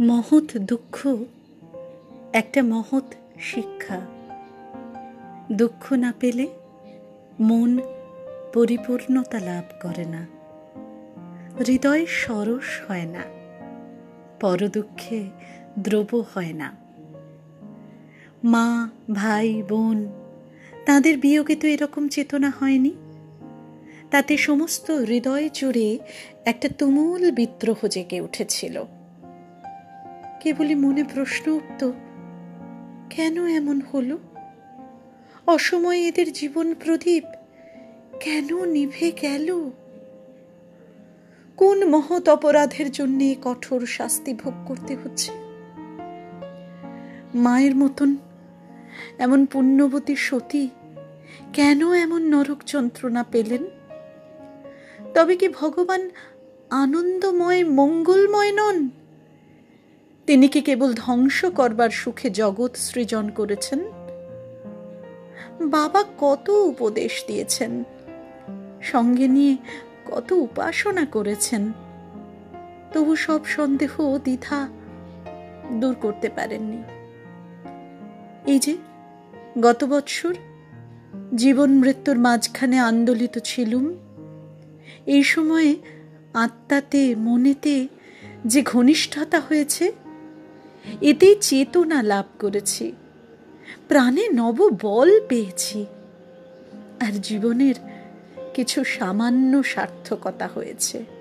মহৎ দুঃখ, একটা মহৎ শিক্ষা। দুঃখ না পেলে মন পরিপূর্ণতা লাভ করে না। হৃদয় সরস হয় না। পরদুঃখে দ্রব হয় না। মা, ভাই, বোন, তাদের বিয়োগে তো এরকম চেতনা হয়নি। তাতে সমস্ত হৃদয় জুড়ে একটা তুমুল বিদ্রোহ জেগে উঠেছিল। কেবলই মনে প্রশ্ন উঠত, কেন এমন হলো? অসময়ে এদের জীবন প্রদীপ কেন নিভে গেল? কোন মহৎ অপরাধের জন্য কঠোর শাস্তি ভোগ করতে হচ্ছে? মায়ের মতন এমন পুণ্যবতী সতী কেন এমন নরক যন্ত্রণা পেলেন? তবে কি ভগবান আনন্দময়, মঙ্গলময় নন? তিনি কি কেবল ধ্বংস করবার সুখে জগৎ সৃজন করেছেন? বাবা কত উপদেশ দিয়েছেন। সঙ্গে নিয়ে কত উপাসনা করেছেন। তবু সব সন্দেহ দ্বিধা দূর করতে পারেননি। এই যে, গত বৎসর জীবন মৃত্যুর মাঝখানে আন্দোলিত ছিলুম। এই সময়ে আত্মাতে, মনেতে যে ঘনিষ্ঠতা হয়েছে এতেই চেতনা লাভ করেছি। প্রাণে নব বল পেয়েছি। আর জীবনের কিছু সামান্য সার্থকতা হয়েছে।